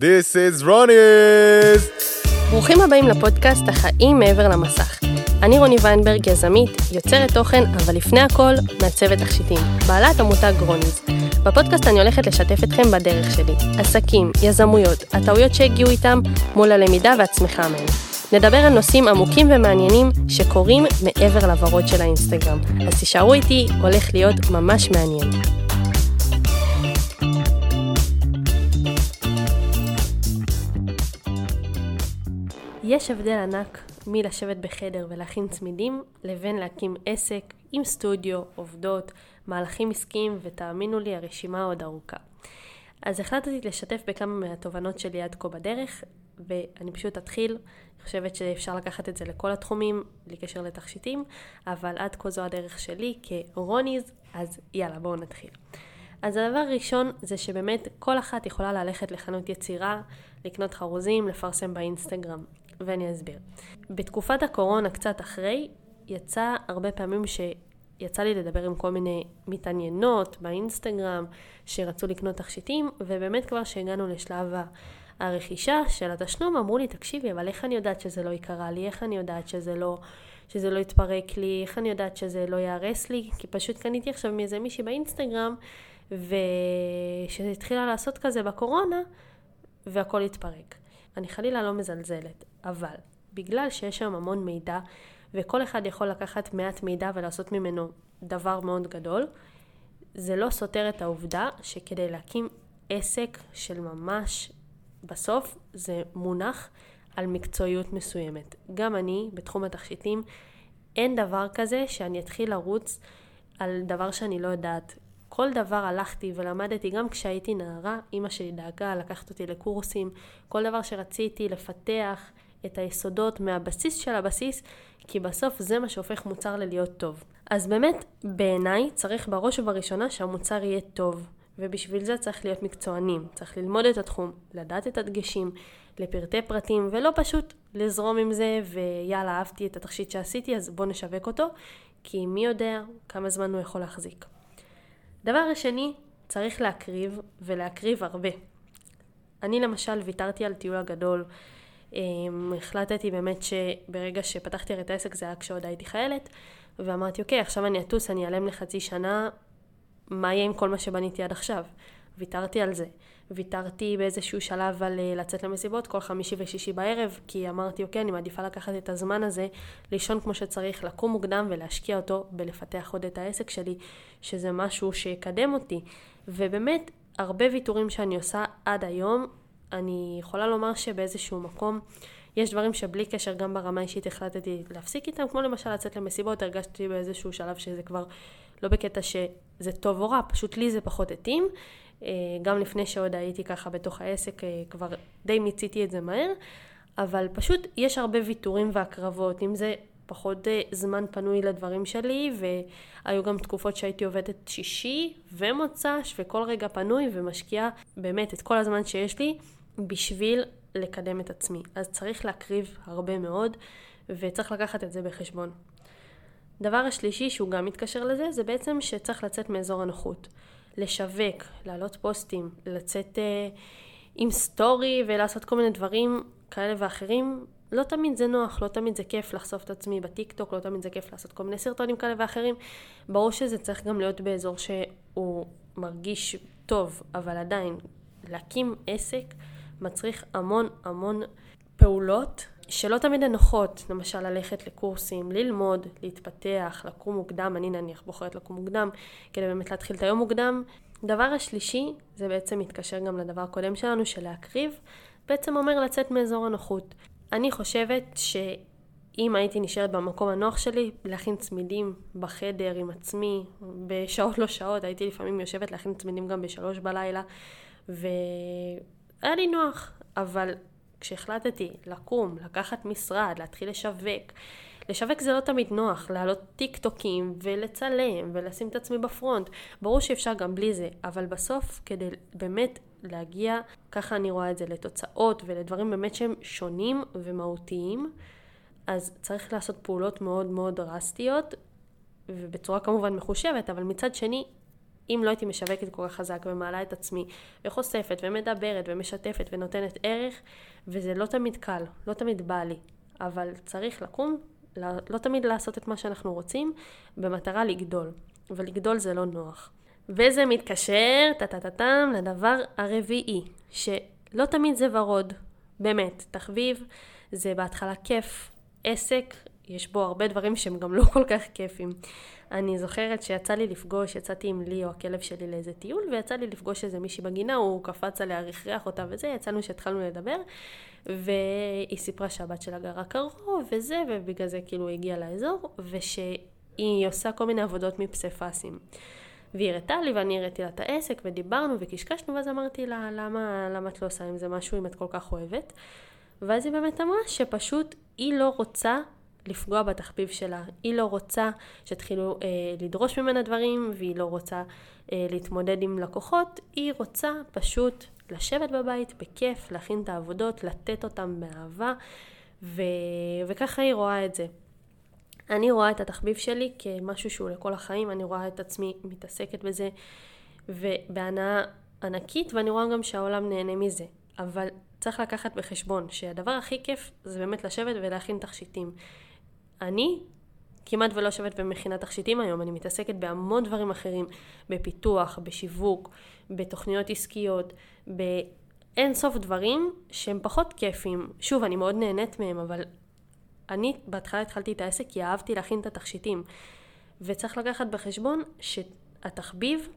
This is רוניס! ברוכים הבאים לפודקאסט החיים מעבר למסך. אני רוני ויינברג, יזמית, יוצרת תוכן, אבל לפני הכל, מעצבת תכשיטים. בעלת המותג רוניז. בפודקאסט אני הולכת לשתף אתכם בדרך שלי. עסקים, יזמויות, הטעויות שהגיעו איתם, מול הלמידה והצמיחה מהם. נדבר על נושאים עמוקים ומעניינים שקורים מעבר לוורוד של האינסטגרם. אז תישארו איתי, הולך להיות ממש מעניין. יש הבדל ענק מלשבת בחדר ולהכין צמידים, לבין להקים עסק עם סטודיו, עובדות, מהלכים עסקיים, ותאמינו לי, הרשימה עוד ארוכה. אז החלטתי לשתף בכמה מהתובנות שלי עד כה בדרך, ואני פשוט אתחיל. אני חושבת שאפשר לקחת את זה לכל התחומים, בלי קשר לתכשיטים, אבל עד כה זו הדרך שלי כרוניז, אז יאללה, בואו נתחיל. אז הדבר הראשון זה שבאמת כל אחת יכולה ללכת לחנות יצירה, לקנות חרוזים, לפרסם באינסטגרם. ואני אסביר. בתקופת הקורונה, קצת אחרי, יצא הרבה פעמים שיצא לי לדבר עם כל מיני מתעניינות באינסטגרם שרצו לקנות תכשיטים, ובאמת כבר שהגענו לשלב הרכישה של התשלום, אמרו לי, תקשיבי, אבל איך אני יודעת שזה לא יקרה לי? איך אני יודעת שזה לא... שזה לא יתפרק לי, איך אני יודעת שזה לא ייהרס לי, כי פשוט קניתי עכשיו מאיזה מישהי באינסטגרם, ושהתחילה לעשות כזה בקורונה, והכל התפרק. אני חלילה לא מזלזלת, אבל בגלל שיש שם המון מידע, וכל אחד יכול לקחת מעט מידע ולעשות ממנו דבר מאוד גדול, זה לא סותר את העובדה שכדי להקים עסק של ממש, בסוף זה מונח על מקצועיות מסוימת. גם אני, בתחום התכשיטים, אין דבר כזה שאני אתחיל לרוץ על דבר שאני לא יודעת. כל דבר הלכתי ולמדתי, גם כשהייתי נערה, אימא שלי דאגה לקחת אותי לקורסים, כל דבר שרציתי לפתח את היסודות מהבסיס של הבסיס, כי בסוף זה מה שהופך מוצר ללהיות טוב. אז באמת, בעיניי, צריך בראש ובראשונה שהמוצר יהיה טוב. ובשביל זה צריך להיות מקצוענים, צריך ללמוד את התחום, לדעת את הדגשים, לפרטי פרטים, ולא פשוט לזרום עם זה, ויאללה, אהבתי את התכשיט שעשיתי, אז בוא נשווק אותו, כי מי יודע כמה זמן הוא יכול להחזיק. דבר שני, צריך להקריב, ולהקריב הרבה. אני למשל ויתרתי על טיול הגדול, החלטתי באמת שברגע שפתחתי את העסק זה היה כשעוד הייתי חיילת, ואמרתי, אוקיי, עכשיו אני אטוס, אני אעלם לחצי שנה, מה יהיה עם כל מה שבניתי עד עכשיו? ויתרתי על זה. ויתרתי באיזשהו שלב על אה, לצאת למסיבות כל חמישי ושישי בערב, כי אמרתי, אוקיי, אני מעדיפה לקחת את הזמן הזה, לישון כמו שצריך, לקום מוקדם ולהשקיע אותו בלפתח עוד את העסק שלי, שזה משהו שיקדם אותי. ובאמת, הרבה ויתורים שאני עושה עד היום, אני יכולה לומר שבאיזשהו מקום, יש דברים שבלי קשר גם ברמה האישית החלטתי להפסיק איתם, כמו למשל לצאת למסיבות, הרגשתי באיזשהו שלב שזה כבר לא בקטע שזה טוב או רע, פשוט לי זה פחות התאים. אה, גם לפני שעוד הייתי ככה בתוך העסק, אה, כבר די מיציתי את זה מהר, אבל פשוט יש הרבה ויתורים והקרבות, אם זה פחות אה, זמן פנוי לדברים שלי, והיו גם תקופות שהייתי עובדת שישי ומוצ"ש, וכל רגע פנוי, ומשקיעה באמת את כל הזמן שיש לי בשביל לקדם את עצמי. אז צריך להקריב הרבה מאוד, וצריך לקחת את זה בחשבון. דבר השלישי, שהוא גם מתקשר לזה, זה בעצם שצריך לצאת מאזור הנוחות. לשווק, להעלות פוסטים, לצאת אה, עם story ולעשות כל מיני דברים כאלה ואחרים, לא תמיד זה נוח, לא תמיד זה כיף לחשוף את עצמי בטיק טוק, לא תמיד זה כיף לעשות כל מיני סרטונים כאלה ואחרים. ברור שזה צריך גם להיות באזור שהוא מרגיש טוב, אבל עדיין, להקים עסק מצריך המון המון פעולות שלא תמיד הן נוחות, למשל ללכת לקורסים, ללמוד, להתפתח, לקום מוקדם, אני נניח בוחרת לקום מוקדם, כדי באמת להתחיל את היום מוקדם. דבר השלישי, זה בעצם מתקשר גם לדבר הקודם שלנו, של להקריב, בעצם אומר לצאת מאזור הנוחות. אני חושבת שאם הייתי נשארת במקום הנוח שלי, להכין צמידים בחדר עם עצמי, בשעות לא שעות, הייתי לפעמים יושבת להכין צמידים גם בשלוש בלילה, והיה לי נוח, אבל כשהחלטתי לקום, לקחת משרד, להתחיל לשווק, לשווק זה לא תמיד נוח, להעלות טיק טוקים ולצלם ולשים את עצמי בפרונט. ברור שאפשר גם בלי זה, אבל בסוף כדי באמת להגיע, ככה אני רואה את זה, לתוצאות ולדברים באמת שהם שונים ומהותיים, אז צריך לעשות פעולות מאוד מאוד דרסטיות, ובצורה כמובן מחושבת, אבל מצד שני, אם לא הייתי משווקת כל כך חזק ומעלה את עצמי, וחושפת ומדברת ומשתפת ונותנת ערך, וזה לא תמיד קל, לא תמיד בא לי, אבל צריך לקום, לא, תמיד לעשות את מה שאנחנו רוצים, במטרה לגדול, ולגדול זה לא נוח. וזה מתקשר, טה-טה-טה-טם, לדבר הרביעי, שלא תמיד זה ורוד, באמת, תחביב זה בהתחלה כיף, עסק, יש בו הרבה דברים שהם גם לא כל כך כיפים. אני זוכרת שיצא לי לפגוש, יצאתי עם ליאו, הכלב שלי, לאיזה טיול, ויצא לי לפגוש איזה מישהי בגינה, הוא קפץ עליה, רכרח אותה וזה, יצאנו שהתחלנו לדבר, והיא סיפרה שהבת שלה גרה קרוב וזה, ובגלל זה כאילו היא הגיעה לאזור, ושהיא עושה כל מיני עבודות מפסיפסים. והיא הראתה לי ואני הראיתי לה את העסק ודיברנו וקשקשנו ואז אמרתי לה למה, למה את לא עושה עם זה משהו אם את כל כך אוהבת ואז היא באמת אמרה שפשוט היא לא רוצה לפגוע בתחביב שלה. היא לא רוצה שתתחילו אה, לדרוש ממנה דברים, והיא לא רוצה אה, להתמודד עם לקוחות, היא רוצה פשוט לשבת בבית בכיף, להכין את העבודות, לתת אותן באהבה, ו... וככה היא רואה את זה. אני רואה את התחביב שלי כמשהו שהוא לכל החיים, אני רואה את עצמי מתעסקת בזה ובהנאה ענקית, ואני רואה גם שהעולם נהנה מזה. אבל צריך לקחת בחשבון שהדבר הכי כיף זה באמת לשבת ולהכין תכשיטים. אני כמעט ולא יושבת במכינת תכשיטים היום, אני מתעסקת בהמון דברים אחרים, בפיתוח, בשיווק, בתוכניות עסקיות, באין סוף דברים שהם פחות כיפים. שוב, אני מאוד נהנית מהם, אבל אני בהתחלה התחלתי את העסק כי אהבתי להכין את התכשיטים. וצריך לקחת בחשבון שהתחביב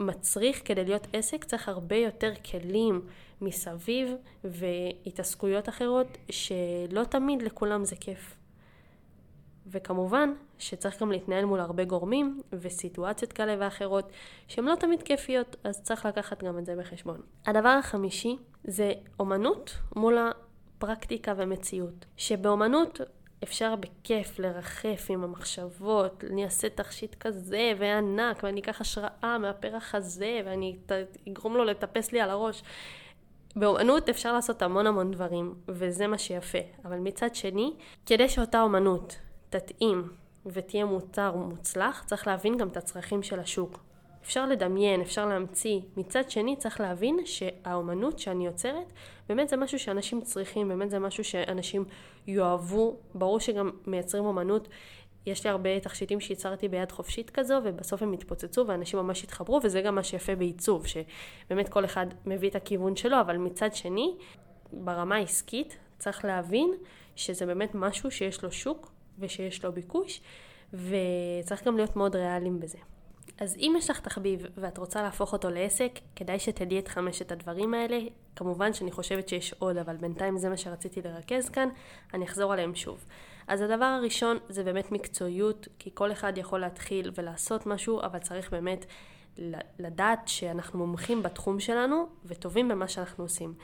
מצריך כדי להיות עסק צריך הרבה יותר כלים מסביב והתעסקויות אחרות שלא תמיד לכולם זה כיף. וכמובן שצריך גם להתנהל מול הרבה גורמים וסיטואציות כאלה ואחרות שהן לא תמיד כיפיות, אז צריך לקחת גם את זה בחשבון. הדבר החמישי זה אומנות מול הפרקטיקה ומציאות. שבאומנות אפשר בכיף לרחף עם המחשבות, אני אעשה תכשיט כזה וענק ואני אקח השראה מהפרח הזה ואני אגרום לו לטפס לי על הראש. באומנות אפשר לעשות המון המון דברים, וזה מה שיפה. אבל מצד שני, כדי שאותה אומנות תתאים ותהיה מוצר מוצלח, צריך להבין גם את הצרכים של השוק. אפשר לדמיין, אפשר להמציא. מצד שני צריך להבין שהאומנות שאני יוצרת, באמת זה משהו שאנשים צריכים, באמת זה משהו שאנשים יאהבו. ברור שגם מייצרים אומנות. יש לי הרבה תכשיטים שייצרתי ביד חופשית כזו, ובסוף הם התפוצצו ואנשים ממש התחברו, וזה גם מה שיפה בעיצוב, שבאמת כל אחד מביא את הכיוון שלו, אבל מצד שני, ברמה העסקית, צריך להבין שזה באמת משהו שיש לו שוק ושיש לו ביקוש, וצריך גם להיות מאוד ריאליים בזה. אז אם יש לך תחביב ואת רוצה להפוך אותו לעסק, כדאי שתדעי את חמשת הדברים האלה. כמובן שאני חושבת שיש עוד, אבל בינתיים זה מה שרציתי לרכז כאן, אני אחזור עליהם שוב. אז הדבר הראשון זה באמת מקצועיות, כי כל אחד יכול להתחיל ולעשות משהו, אבל צריך באמת לדעת שאנחנו מומחים בתחום שלנו וטובים במה שאנחנו עושים.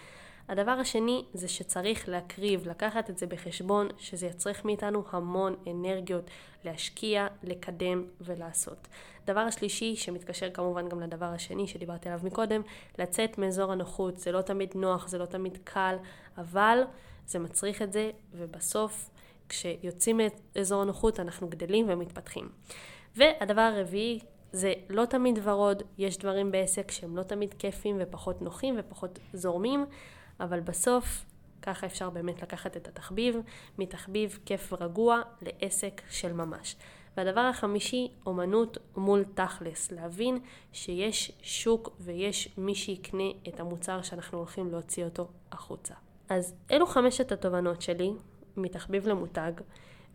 הדבר השני זה שצריך להקריב, לקחת את זה בחשבון, שזה יצריך מאיתנו המון אנרגיות להשקיע, לקדם ולעשות. דבר השלישי, שמתקשר כמובן גם לדבר השני שדיברתי עליו מקודם, לצאת מאזור הנוחות. זה לא תמיד נוח, זה לא תמיד קל, אבל זה מצריך את זה, ובסוף, כשיוצאים מאזור הנוחות, אנחנו גדלים ומתפתחים. והדבר הרביעי, זה לא תמיד ורוד, יש דברים בעסק שהם לא תמיד כיפים ופחות נוחים ופחות זורמים, אבל בסוף ככה אפשר באמת לקחת את התחביב, מתחביב כיף ורגוע לעסק של ממש. והדבר החמישי, אומנות מול תכלס, להבין שיש שוק ויש מי שיקנה את המוצר שאנחנו הולכים להוציא אותו החוצה. אז אלו חמשת התובנות שלי מתחביב למותג,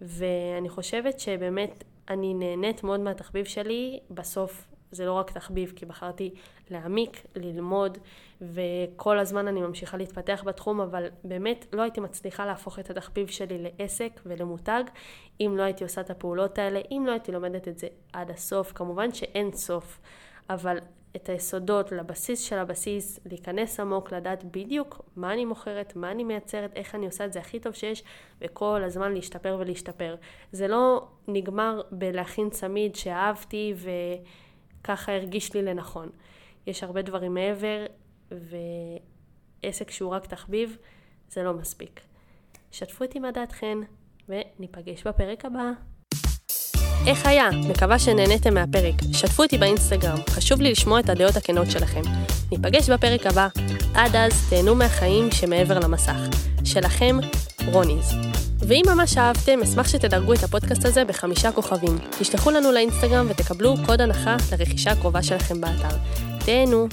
ואני חושבת שבאמת אני נהנית מאוד מהתחביב שלי, בסוף זה לא רק תחביב, כי בחרתי להעמיק, ללמוד, וכל הזמן אני ממשיכה להתפתח בתחום, אבל באמת לא הייתי מצליחה להפוך את התחביב שלי לעסק ולמותג, אם לא הייתי עושה את הפעולות האלה, אם לא הייתי לומדת את זה עד הסוף. כמובן שאין סוף, אבל את היסודות לבסיס של הבסיס, להיכנס עמוק, לדעת בדיוק מה אני מוכרת, מה אני מייצרת, איך אני עושה את זה הכי טוב שיש, וכל הזמן להשתפר ולהשתפר. זה לא נגמר בלהכין צמיד שאהבתי ו... ככה הרגיש לי לנכון. יש הרבה דברים מעבר, ועסק שהוא רק תחביב, זה לא מספיק. שתפו אותי מה דעתכן, וניפגש בפרק הבא. איך היה? מקווה שנהניתם מהפרק. שתפו אותי באינסטגרם, חשוב לי לשמוע את הדעות הכנות שלכם. ניפגש בפרק הבא. עד אז, תהנו מהחיים שמעבר למסך. שלכם, רוניז. ואם ממש אהבתם, אשמח שתדרגו את הפודקאסט הזה בחמישה כוכבים. תשלחו לנו לאינסטגרם ותקבלו קוד הנחה לרכישה הקרובה שלכם באתר. תהנו.